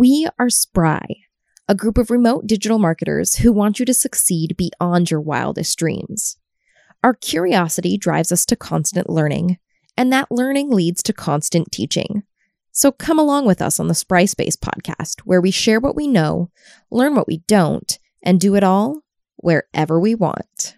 We are Spry, a group of remote digital marketers who want you to succeed beyond your wildest dreams. Our curiosity drives us to constant learning, and that learning leads to constant teaching. So come along with us on the Spry Space podcast, where we share what we know, learn what we don't, and do it all wherever we want.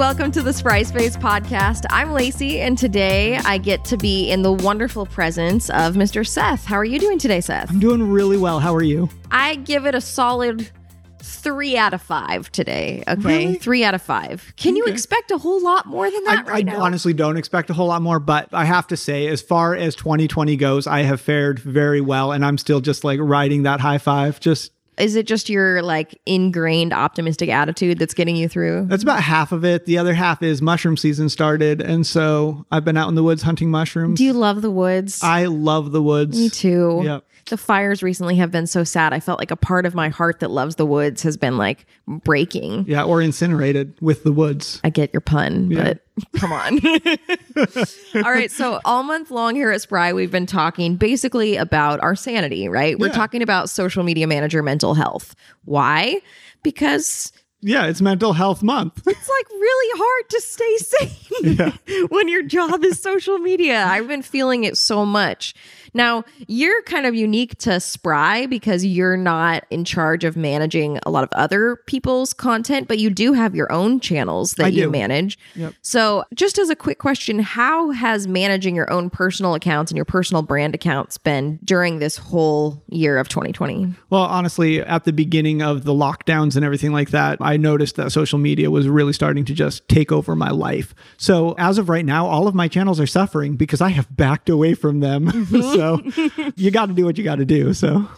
Welcome to the Spry Space podcast. I'm Lacey, and today I get to be in the wonderful presence of Mr. Seth. How are you doing today, Seth? I'm doing really well. How are you? I give it a solid three out of five today. Okay, Really? three out of five. Can you expect a whole lot more than that I, right I honestly don't expect a whole lot more, but I have to say, as far as 2020 goes, I have fared very well, and I'm still just like riding that high five. Just Is it just your like ingrained optimistic attitude that's getting you through? that's about half of it. The other half is mushroom season started, and so I've been out in the woods hunting mushrooms. Do you love the woods? I love the woods. Me too. Yep. The fires recently have been so sad. I felt like a part of my heart that loves the woods has been like breaking. Yeah, or incinerated with the woods. I get your pun, Yeah. but come on. all right. So, all month long here at Spry, we've been talking basically about our sanity, right? We're Yeah. talking about social media manager mental health. Why? Because Yeah, it's Mental Health Month. it's like really hard to stay sane when your job is social media. I've been feeling it so much. Now, you're kind of unique to Spry because you're not in charge of managing a lot of other people's content, but you do have your own channels that you manage. Yep. So, just as a quick question, how has managing your own personal accounts and your personal brand accounts been during this whole year of 2020? Well, honestly, at the beginning of the lockdowns and everything like that, I noticed that social media was really starting to just take over my life. So, as of right now, all of my channels are suffering because I have backed away from them. so, mm-hmm. you got to do what you got to do. So,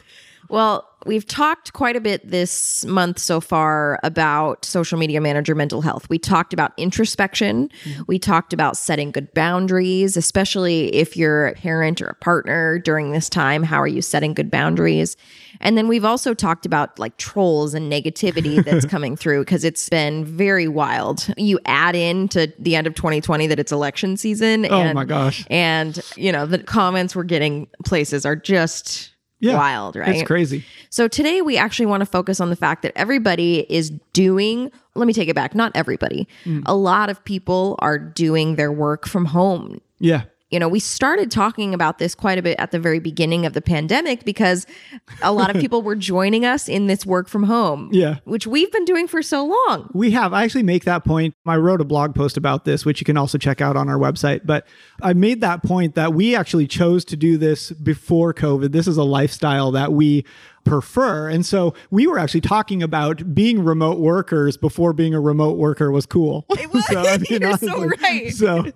Well, we've talked quite a bit this month so far about social media manager mental health. We talked about introspection. Mm-hmm. We talked about setting good boundaries, especially if you're a parent or a partner during this time. How are you setting good boundaries? And then we've also talked about like trolls and negativity that's coming through because it's been very wild. You add in to the end of 2020 that it's election season. Oh and, my gosh. And, you know, the comments we're getting places are just Yeah, wild, right? it's crazy. So today we actually want to focus on the fact that everybody is doing, let me take it back, not everybody. Mm. A lot of people are doing their work from home. Yeah. You know, we started talking about this quite a bit at the very beginning of the pandemic because a lot of people were joining us in this work from home. Yeah. Which we've been doing for so long. We have. I actually make that point. I wrote a blog post about this, which you can also check out on our website. But I made that point that we actually chose to do this before COVID. This is a lifestyle that we prefer. And so we were actually talking about being remote workers before being a remote worker was cool. so, I mean, You're so right. So,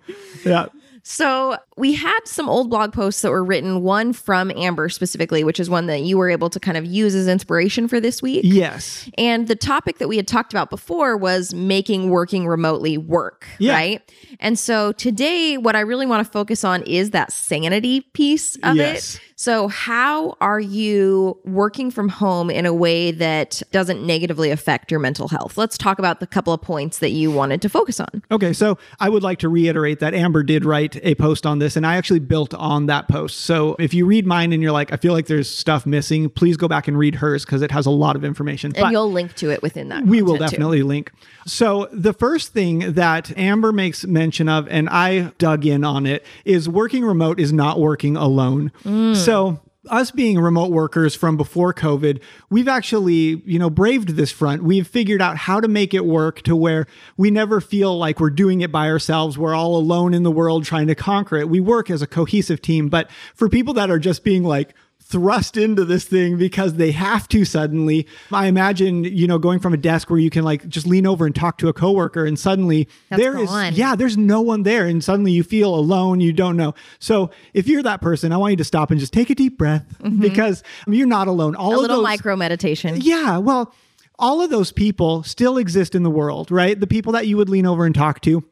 yeah. So we had some old blog posts that were written, one from Amber specifically, which is one that you were able to kind of use as inspiration for this week. Yes. And the topic that we had talked about before was making working remotely work, Yeah. right? And so today, what I really want to focus on is that sanity piece of Yes. it. So, how are you working from home in a way that doesn't negatively affect your mental health? Let's talk about the couple of points that you wanted to focus on. Okay, so I would like to reiterate that Amber did write a post on this, and I actually built on that post. So if you read mine and you're like, I feel like there's stuff missing, please go back and read hers because it has a lot of information. And But- you'll link to it within that. we will content, too. definitely link. So, the first thing that Amber makes mention of, and I dug in on it, is working remote is not working alone. Mm. So, us being remote workers from before COVID, we've actually, you know, braved this front. We've figured out how to make it work to where we never feel like we're doing it by ourselves. We're all alone in the world trying to conquer it. We work as a cohesive team. But for people that are just being like, thrust into this thing because they have to suddenly. I imagine, you know, going from a desk where you can like just lean over and talk to a coworker and suddenly That's there is yeah, there's no one there and suddenly you feel alone, you don't know. So, if you're that person, I want you to stop and just take a deep breath because you're not alone. All Mm-hmm. A of little those micro meditation. yeah, well, all of those people still exist in the world, right? The people that you would lean over and talk to.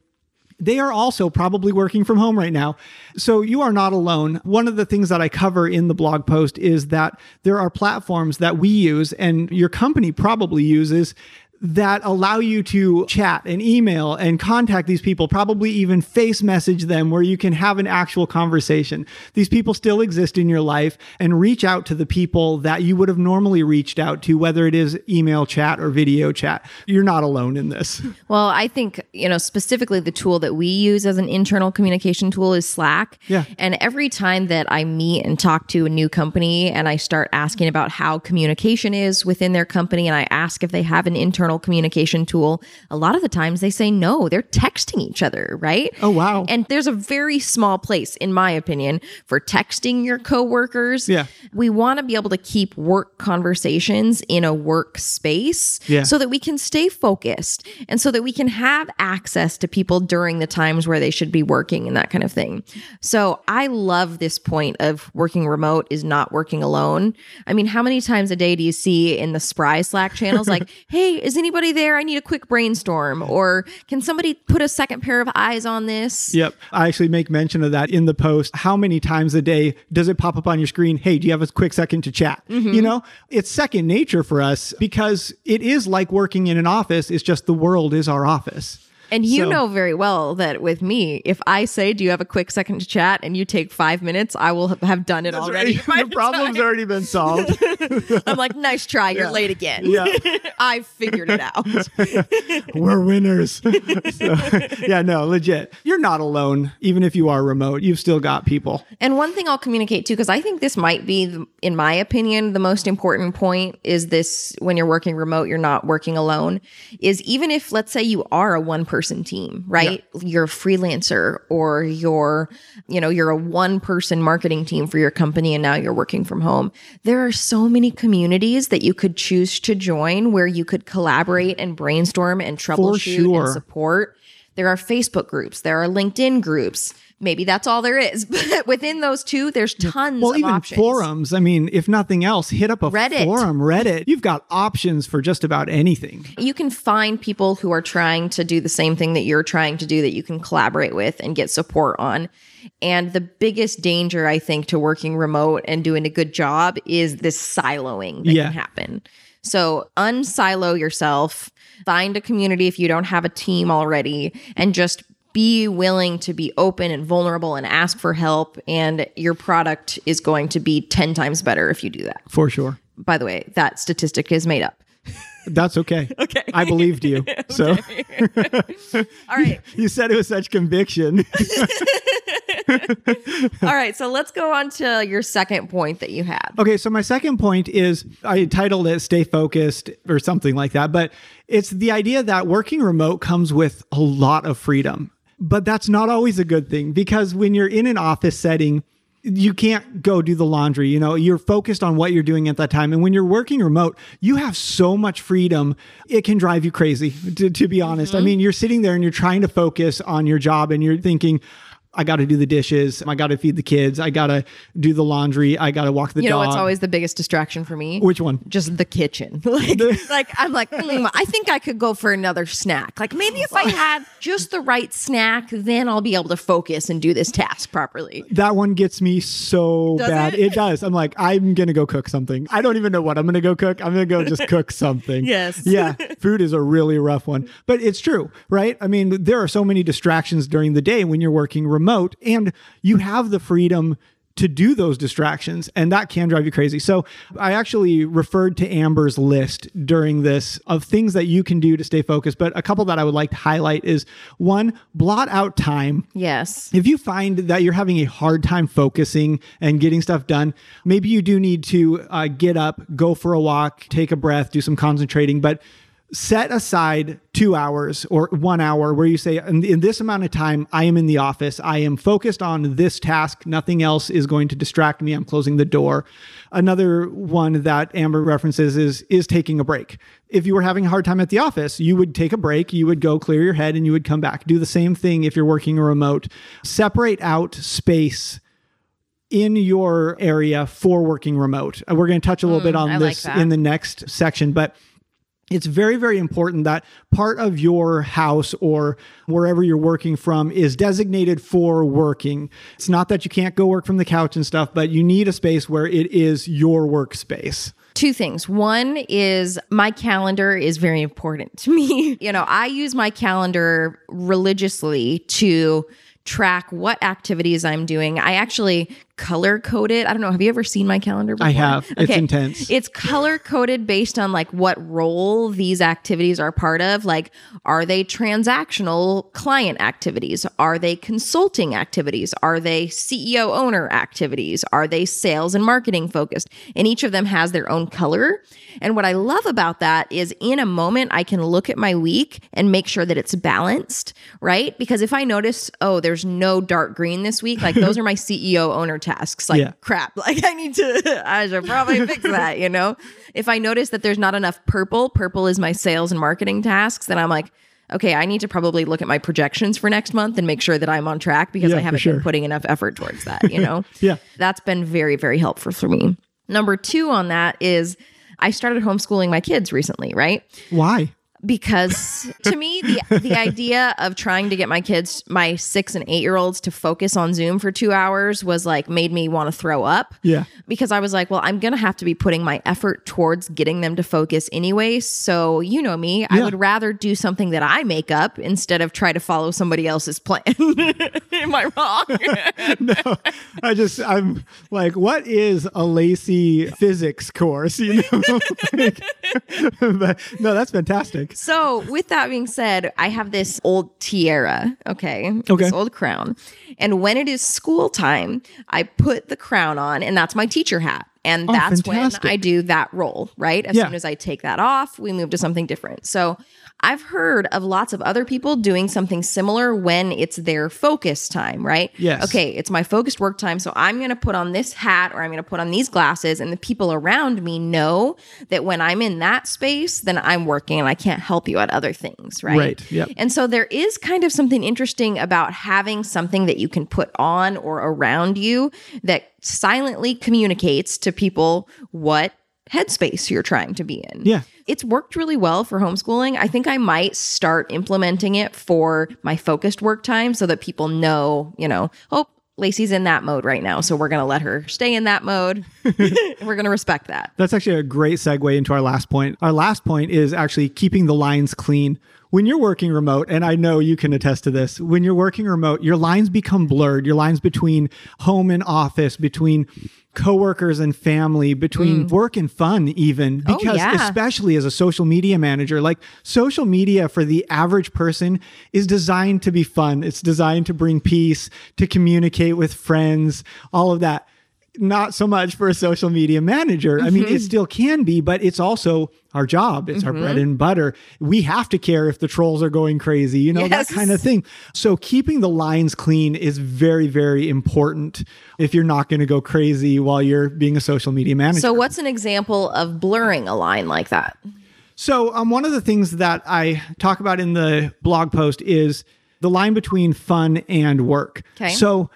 They are also probably working from home right now. So you are not alone. One of the things that I cover in the blog post is that there are platforms that we use and your company probably uses that allow you to chat and email and contact these people, probably even face message them where you can have an actual conversation. These people still exist in your life and reach out to the people that you would have normally reached out to, whether it is email chat or video chat. You're not alone in this. Well, I think, you know, specifically the tool that we use as an internal communication tool is Slack. Yeah. And every time that I meet and talk to a new company and I start asking about how communication is within their company and I ask if they have an internal communication tool, a lot of the times they say no, they're texting each other, right? Oh, wow. And there's a very small place, in my opinion, for texting your coworkers. Yeah. We want to be able to keep work conversations in a work space Yeah. so that we can stay focused and so that we can have access to people during the times where they should be working and that kind of thing. So I love this point of working remote is not working alone. I mean, how many times a day do you see in the Spry Slack channels like, hey, is anybody there? I need a quick brainstorm. Or can somebody put a second pair of eyes on this? Yep. I actually make mention of that in the post. How many times a day does it pop up on your screen? Hey, do you have a quick second to chat? Mm-hmm. You know, it's second nature for us because it is like working in an office. It's just the world is our office. And you So- know very well that with me, if I say, "Do you have a quick second to chat?" and you take five minutes, I will have- done it already. by the problem's time. already been solved. I'm like, "Nice try, you're late again." Yeah. I figured it out. We're winners. So, yeah, no, legit. You're not alone. Even if you are remote, you've still got people. And one thing I'll communicate too, because I think this might be, the- in my opinion, the most important point is this when you're working remote, you're not working alone. Is even if, let's say, you are a one person team, right? You're a freelancer or you're, you know, you're a one person marketing team for your company and now you're working from home. There are so many communities that you could choose to join where you could collaborate and brainstorm and troubleshoot sure. and support. There are Facebook groups, there are LinkedIn groups. Maybe that's all there is. But within those two, there's tons Well, of even options. forums. I mean, if nothing else, hit up a Reddit. forum, Reddit. You've got options for just about anything. You can find people who are trying to do the same thing that you're trying to do that you can collaborate with and get support on. And the biggest danger, I think, to working remote and doing a good job is this siloing that Yeah. can happen. So unsilo yourself, find a community if you don't have a team already, and just be willing to be open and vulnerable and ask for help. And your product is going to be 10 times better if you do that. For sure. By the way, that statistic is made up. That's okay. Okay. I believed you. So All right. you said it with such conviction. All right, so let's go on to your second point that you had. Okay, so my second point is I titled it Stay Focused or something like that, but it's the idea that working remote comes with a lot of freedom. But that's not always a good thing because when you're in an office setting, you can't go do the laundry. You know, you're focused on what you're doing at that time. And when you're working remote, you have so much freedom. It can drive you crazy, to, to be honest. I mm-hmm. mean, you're sitting there and you're trying to focus on your job and you're thinking, I got to do the dishes. I got to feed the kids. I got to do the laundry. I got to walk the You know dog. what's always the biggest distraction for me? Which one? Just the kitchen. Like, like I'm like, "Hmm, I think I could go for another snack. Like maybe if I had just the right snack, then I'll be able to focus and do this task properly. That one gets me so Does bad. it? It? does. I'm like, I'm gonna go cook something. I don't even know what I'm gonna go cook. I'm gonna go just cook something. Yes. Yeah. Food is a really rough one, but it's true, right? I mean, there are so many distractions during the day when you're working remote, and you have the freedom to do those distractions and that can drive you crazy. So I actually referred to Amber's list during this of things that you can do to stay focused, but a couple that I would like to highlight is one, blot out time Yes. if you find that you're having a hard time focusing and getting stuff done, maybe you do need to uh, get up, go for a walk, take a breath, do some concentrating, but set aside two hours or one hour where you say, in, in this amount of time, I am in the office. I am focused on this task. Nothing else is going to distract me. I'm closing the door. Another one that Amber references is is taking a break. If you were having a hard time at the office, you would take a break, you would go clear your head and you would come back. Do the same thing if you're working remote. Separate out space in your area for working remote. Uh, We're going to touch a little bit on I this that. in the next section, but it's very, very important that part of your house or wherever you're working from is designated for working. It's not that you can't go work from the couch and stuff, but you need a space where it is your workspace. Two things. One is my calendar is very important to me. you know, I use my calendar religiously to track what activities I'm doing. I actually color coded. I don't know. Have you ever seen my calendar before? I have. It's intense. It's color coded based on like what role these activities are part of. Like, are they transactional client activities? Are they consulting activities? Are they CEO owner activities? Are they sales and marketing focused? And each of them has their own color. And what I love about that is in a moment, I can look at my week and make sure that it's balanced, right? Because if I notice, oh, there's no dark green this week, like those are my CEO owner tasks. Like, Yeah. crap, like I need to, I should probably fix that, you know? If I notice that there's not enough purple, purple is my sales and marketing tasks, then I'm like, okay, I need to probably look at my projections for next month and make sure that I'm on track because Yeah, I haven't sure. been putting enough effort towards that, you know? Yeah. That's been very, very helpful for me. Number two on that is I started homeschooling my kids recently, right? Why? Because to me the the idea of trying to get my kids my 6 and 8 year olds to focus on Zoom for 2 hours was like made me want to throw up Yeah. because I was like well I'm going to have to be putting my effort towards getting them to focus anyway so you know me I would rather do something that I make up instead of try to follow somebody else's plan am I wrong no, I just I'm like, what is a Lacey physics course? You know, Like, but no, that's fantastic. So, with that being said, I have this old tiara, okay? Okay. This old crown. And when it is school time, I put the crown on, and that's my teacher hat. And Oh, that's fantastic. when I do that role, right? As Yeah. soon as I take that off, we move to something different. So, I've heard of lots of other people doing something similar when it's their focus time, right? Yes. Okay, it's my focused work time. So I'm going to put on this hat or I'm going to put on these glasses, and the people around me know that when I'm in that space, then I'm working and I can't help you at other things, right? Right, yep. And so there is kind of something interesting about having something that you can put on or around you that silently communicates to people what headspace you're trying to be in. Yeah. It's worked really well for homeschooling. I think I might start implementing it for my focused work time so that people know, you know, oh, Lacey's in that mode right now. So we're going to let her stay in that mode. we're going to respect that. That's actually a great segue into our last point. Our last point is actually keeping the lines clean. When you're working remote, and I know you can attest to this, when you're working remote, your lines become blurred. Your lines between home and office, between coworkers and family, between mm. work and fun, even Oh, because yeah. especially as a social media manager, like social media for the average person is designed to be fun. It's designed to bring peace, to communicate with friends, all of that not so much for a social media manager. I mean, it still can be, but it's also our job. It's our bread and butter. We have to care if the trolls are going crazy, you know, Yes. that kind of thing. So keeping the lines clean is very, very important if you're not going to go crazy while you're being a social media manager. So, what's an example of blurring a line like that? So, um, one of the things that I talk about in the blog post is the line between fun and work. Okay. So,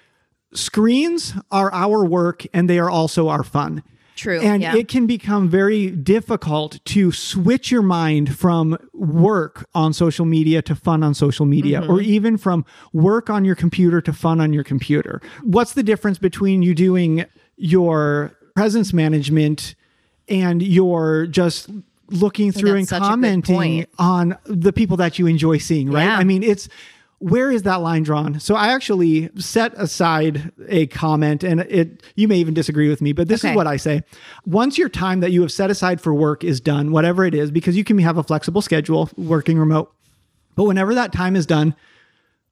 screens are our work and they are also our fun. True, And yeah. it can become very difficult to switch your mind from work on social media to fun on social media, Mm-hmm. or even from work on your computer to fun on your computer. What's the difference between you doing your presence management and you're just looking through and that's such a good commenting on the people that you enjoy seeing, right? Yeah. I mean, it's where is that line drawn? So I actually set aside a comment and it you may even disagree with me, but this Okay. is what I say. Once your time that you have set aside for work is done, whatever it is, because you can have a flexible schedule working remote. But whenever that time is done,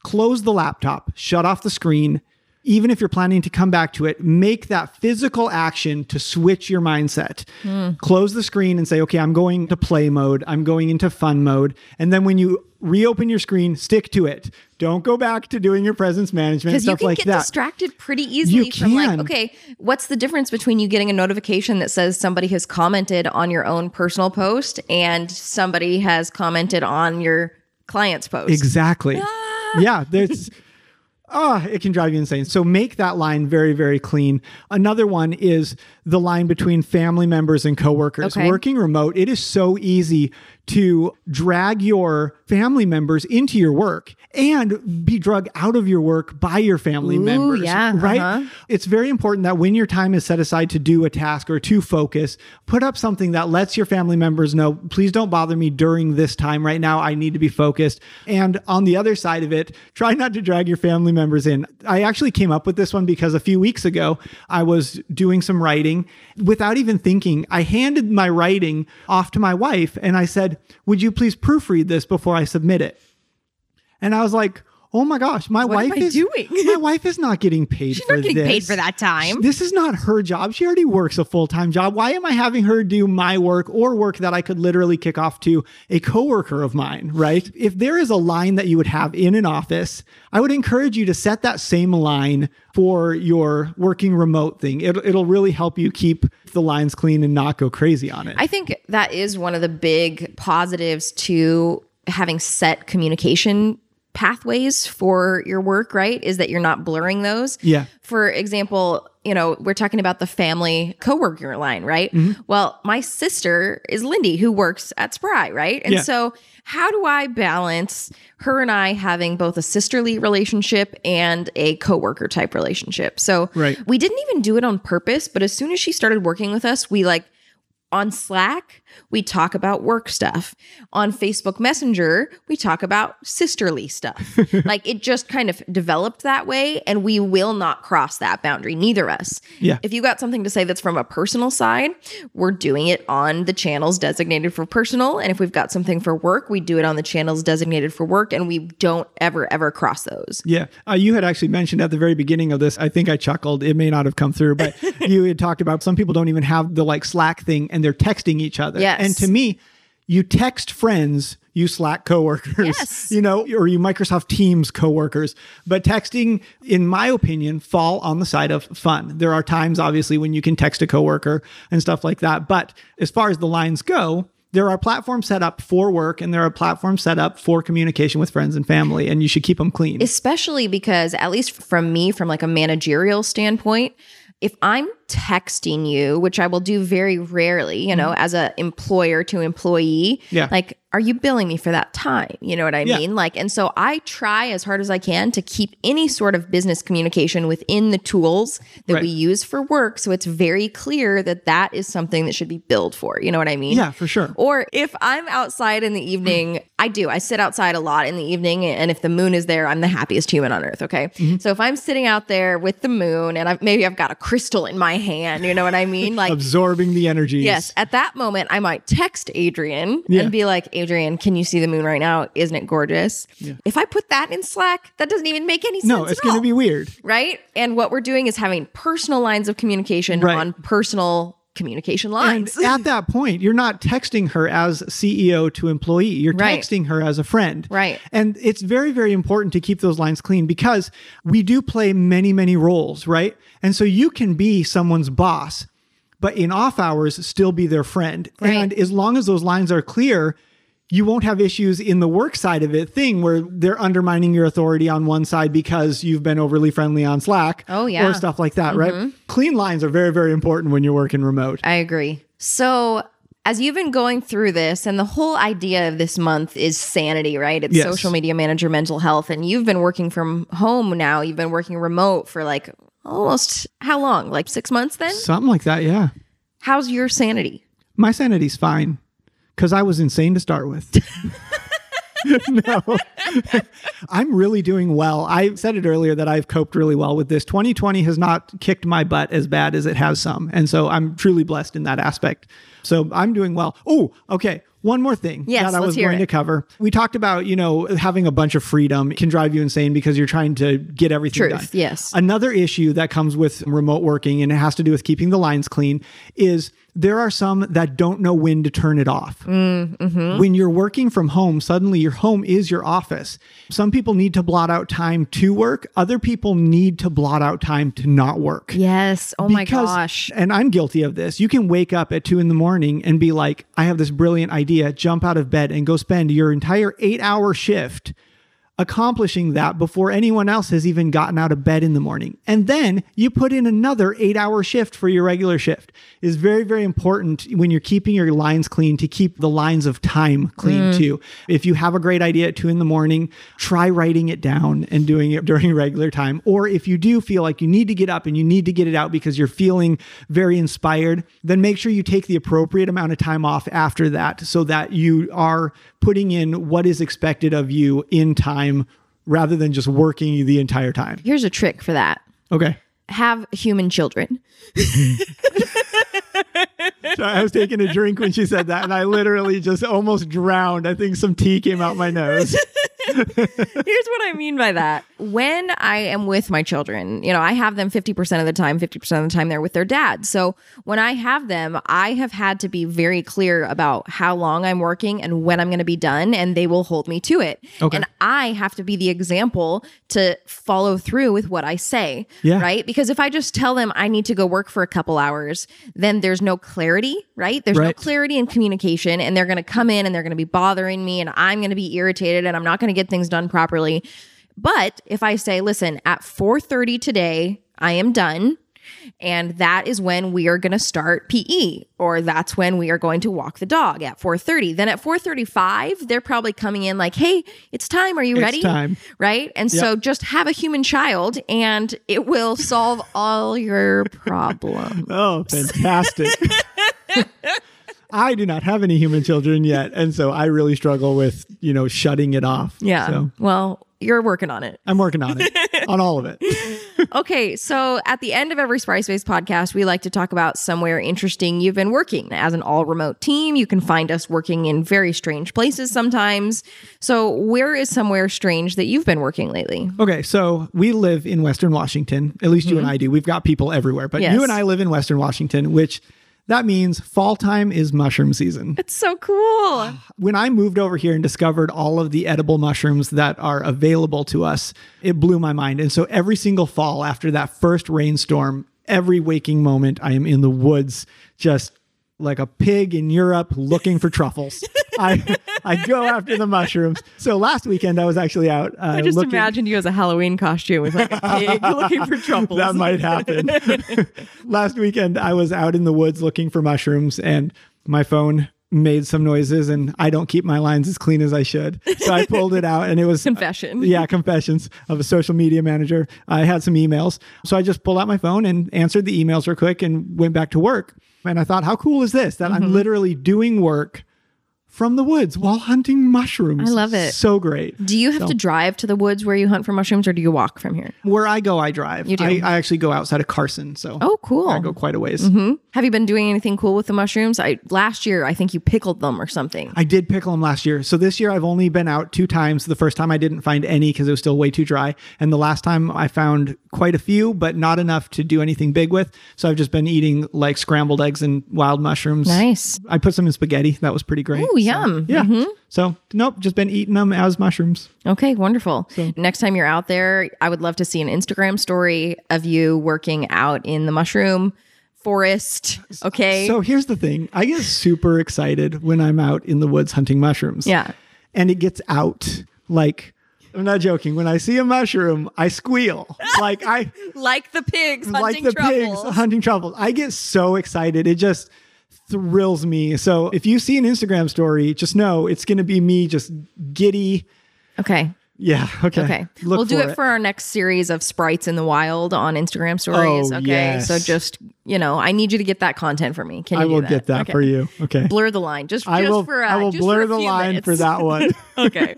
close the laptop, shut off the screen. Even if you're planning to come back to it, make that physical action to switch your mindset. Close the screen and say, okay, I'm going to play mode. I'm going into fun mode. And then when you reopen your screen, stick to it. Don't go back to doing your presence management Because you stuff can like get that. distracted pretty easily You from like, can. okay, what's the difference between you getting a notification that says somebody has commented on your own personal post and somebody has commented on your client's post? Exactly. Ah. Yeah, there's Oh, it can drive you insane. So make that line very, very clean. Another one is the line between family members and coworkers. Okay. Working remote, it is so easy to drag your family members into your work and be drug out of your work by your family Ooh, members. yeah, Right? uh-huh. It's very important that when your time is set aside to do a task or to focus, put up something that lets your family members know, please don't bother me during this time right now. I need to be focused. And on the other side of it, try not to drag your family members in. I actually came up with this one because a few weeks ago, I was doing some writing without even thinking. I handed my writing off to my wife and I said, Would you please proofread this before I submit it? And I was like, Oh my gosh, my What wife is doing? my wife is not getting paid She's for not getting this. paid for that time. This is not her job. She already works a full time job. Why am I having her do my work or work that I could literally kick off to a coworker of mine, right? If there is a line that you would have in an office, I would encourage you to set that same line for your working remote thing. It, it'll really help you keep the lines clean and not go crazy on it. I think that is one of the big positives to having set communication pathways for your work, right? Is that you're not blurring those. Yeah. For example, you know, we're talking about the family coworker line, right? Mm-hmm. Well, my sister is Lindy who works at Spry, right? And Yeah. so how do I balance her and I having both a sisterly relationship and a coworker type relationship? So Right. we didn't even do it on purpose, but as soon as she started working with us, we like on Slack, we talk about work stuff. On Facebook Messenger, we talk about sisterly stuff. like it just kind of developed that way, and we will not cross that boundary, neither of us. Yeah. If you got something to say that's from a personal side, we're doing it on the channels designated for personal. And if we've got something for work, we do it on the channels designated for work, and we don't ever, ever cross those. Yeah. Uh, you had actually mentioned at the very beginning of this, I think I chuckled. It may not have come through, but you had talked about some people don't even have the like Slack thing and they're texting each other. Yes. And to me, you text friends, you Slack coworkers, Yes. you know, or you Microsoft Teams coworkers. But texting, in my opinion, fall on the side of fun. There are times, obviously, when you can text a coworker and stuff like that. But as far as the lines go, there are platforms set up for work and there are platforms set up for communication with friends and family, and you should keep them clean. especially because at least from me from like a managerial standpoint if i'm texting you which i will do very rarely you know as a employer to employee Mm-hmm. Yeah. like are you billing me for that time you know what i Yeah. mean like and so i try as hard as i can to keep any sort of business communication within the tools that Right. we use for work so it's very clear that that is something that should be billed for you know what i mean Yeah, for sure. or if I'm outside in the evening, I do. I sit outside a lot in the evening, and if the moon is there, I'm the happiest human on earth. Okay, Mm-hmm. so if I'm sitting out there with the moon, and I've, maybe I've got a crystal in my hand, you know what I mean? Like, Absorbing the energy. yes, at that moment, I might text Adrian Yeah. and be like, "Adrian, can you see the moon right now? Isn't it gorgeous?" If I put that in Slack, that doesn't even make any sense. No, it's going to be weird. right. And what we're doing is having personal lines of communication Right. on personal communication And lines. at that point, you're not texting her as CEO to employee. You're Right. texting her as a friend. Right. And it's very, very important to keep those lines clean because we do play many, many roles, right? And so you can be someone's boss, but in off hours, still be their friend. Right. And as long as those lines are clear, you won't have issues in the work side of it thing where they're undermining your authority on one side because you've been overly friendly on Slack. Oh, yeah. Or stuff like that, right? Mm-hmm. Clean lines are very, very important when you're working remote. I agree. So, as you've been going through this, and the whole idea of this month is sanity, right? It's Yes. social media manager mental health. And you've been working from home now, you've been working remote for like almost how long? Like six months then? Something like that, yeah. How's your sanity? My sanity's fine because I was insane to start with. no, I'm really doing well. I said it earlier that I've coped really well with this. 2020 has not kicked my butt as bad as it has some. And so I'm truly blessed in that aspect. So I'm doing well. Oh, okay. One more thing Yes, that I was going it. to cover. We talked about, you know, having a bunch of freedom can drive you insane because you're trying to get everything Truth, done. yes. Another issue that comes with remote working, and it has to do with keeping the lines clean, is there are some that don't know when to turn it off. Mm-hmm. When you're working from home, suddenly your home is your office. Some people need to blot out time to work, other people need to blot out time to not work. Yes. Oh my gosh. And I'm guilty of this. You can wake up at two in the morning and be like, I have this brilliant idea, jump out of bed and go spend your entire eight hour shift accomplishing that before anyone else has even gotten out of bed in the morning. And then you put in another eight hour shift for your regular shift is very, very important when you're keeping your lines clean to keep the lines of time clean mm. too. If you have a great idea at two in the morning, try writing it down and doing it during regular time. Or if you do feel like you need to get up and you need to get it out because you're feeling very inspired, then make sure you take the appropriate amount of time off after that so that you are putting in what is expected of you in time rather than just working the entire time. Here's a trick for that Okay. have human children. So I was taking a drink when she said that, and I literally just almost drowned. I think some tea came out my nose. Here's what I mean by that. When I am with my children, you know, I have them 50% of the time, 50% of the time they're with their dad. So when I have them, I have had to be very clear about how long I'm working and when I'm going to be done, and they will hold me to it. Okay. And I have to be the example to follow through with what I say. Yeah. Right. Because if I just tell them I need to go work for a couple hours, then there's no clarity, right? There's no clarity in communication, and they're going to come in and they're going to be bothering me, and I'm going to be irritated, and I'm not going to get things done properly. But if I say, listen, at 4:30 today, I am done. And that is when we are going to start PE or that's when we are going to walk the dog at 4:30. Then at 4:35, they're probably coming in like, "Hey, it's time. Are you It's ready?" time. Right? And so just have a human child and it will solve all your problems. Oh, fantastic. I do not have any human children yet. And so I really struggle with, you know, shutting it off. Yeah. So Well, you're working on it. I'm working on it, on all of it. Okay, so at the end of every Spry Space podcast, we like to talk about somewhere interesting you've been working. As an all remote team, you can find us working in very strange places sometimes. So, where is somewhere strange that you've been working lately? Okay, so we live in Western Washington. At least you and mm-hmm. I do. We've got people everywhere, but Yes. you and I live in Western Washington, which that means fall time is mushroom season. It's so cool. When I moved over here and discovered all of the edible mushrooms that are available to us, it blew my mind. And so every single fall after that first rainstorm, every waking moment, I am in the woods just like a pig in Europe looking for truffles. I I go after the mushrooms. So last weekend I was actually out. Uh, I just looking- imagined you as a Halloween costume with like a pig looking for truffles. that might happen. Last weekend, I was out in the woods looking for mushrooms, and my phone made some noises, and I don't keep my lines as clean as I should. So I pulled it out, and it was Confession. yeah, confessions of a social media manager. I had some emails, so I just pulled out my phone and answered the emails real quick, and went back to work. And I thought, how cool is this? That Mm-hmm. I'm literally doing work from the woods while hunting mushrooms. I love it. So great. Do you have to drive to the woods where you hunt for mushrooms or do you walk from here? Where I go, I drive. You do? I, I actually go outside of Carson, so Oh, cool. I go quite a ways. Mm-hmm. Have you been doing anything cool with the mushrooms? I last year I think you pickled them or something. I did pickle them last year. So this year I've only been out two times. The first time I didn't find any because it was still way too dry. And the last time I found quite a few, but not enough to do anything big with. So I've just been eating like scrambled eggs and wild mushrooms. Nice. I put some in spaghetti. That was pretty great. Ooh, yum. Yeah. Mm-hmm. So nope, just been eating them as mushrooms. Okay, wonderful. Next time you're out there, I would love to see an Instagram story of you working out in the mushroom forest. Okay. So here's the thing. I get super excited when I'm out in the woods hunting mushrooms. yeah. And it gets out like I'm not joking. When I see a mushroom, I squeal. Like I Like the pigs like the truffles. pigs hunting truffles. I get so excited. It just thrills me. So if you see an Instagram story, just know it's going to be me just giddy. Okay. Yeah. Okay. Okay. Look we'll do for it, for our next series of sprites in the wild on Instagram stories. Oh, okay. yes. So just, you know, I need you to get that content for me. Can you I will get that Okay. for you. Okay. Blur the line. Just, I just will. for uh, I will just blur the line minutes. for that one. okay.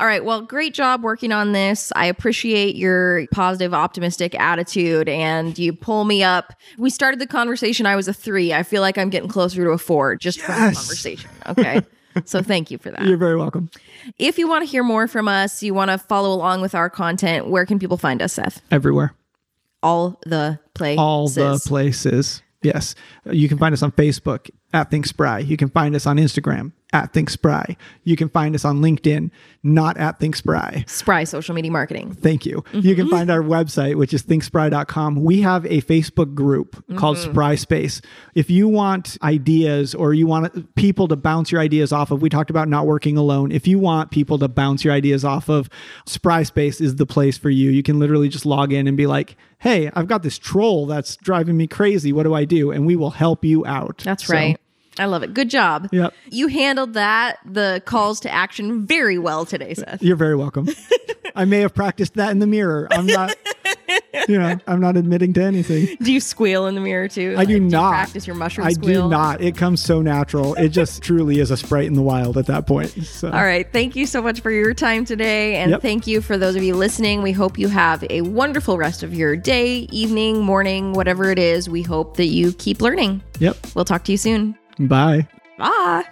All right. Well, great job working on this. I appreciate your positive, optimistic attitude, and you pull me up. We started the conversation. I was a three. I feel like I'm getting closer to a four just from the conversation. Okay. so thank you for that. You're very welcome. if you want to hear more from us, you want to follow along with our content, where can people find us, Seth? Everywhere. All the places. All the places. Yes. You can find us on Facebook at Think Spry. You can find us on Instagram at Think Spry. You can find us on LinkedIn, not at Think Spry. Spry social media marketing. Thank you. You can mm-hmm. find our website, which is thinkspry.com. We have a Facebook group called mm-hmm. Spry Space. If you want ideas or you want people to bounce your ideas off of, we talked about not working alone. If you want people to bounce your ideas off of, Spry Space is the place for you. You can literally just log in and be like, hey, I've got this troll that's driving me crazy. What do I do? And we will help you out. That's So, right. I love it. Good job. Yep. You handled that, the calls to action, very well today, Seth. You're very welcome. I may have practiced that in the mirror. I'm not, you know, I'm not admitting to anything. Do you squeal in the mirror too? I do Like, not You practice your mushroom I squeal. do not. It comes so natural. It just truly is a sprite in the wild at that point. So All right. Thank you so much for your time today. And Yep. thank you for those of you listening. We hope you have a wonderful rest of your day, evening, morning, whatever it is. We hope that you keep learning. Yep. We'll talk to you soon. Bye. Bye.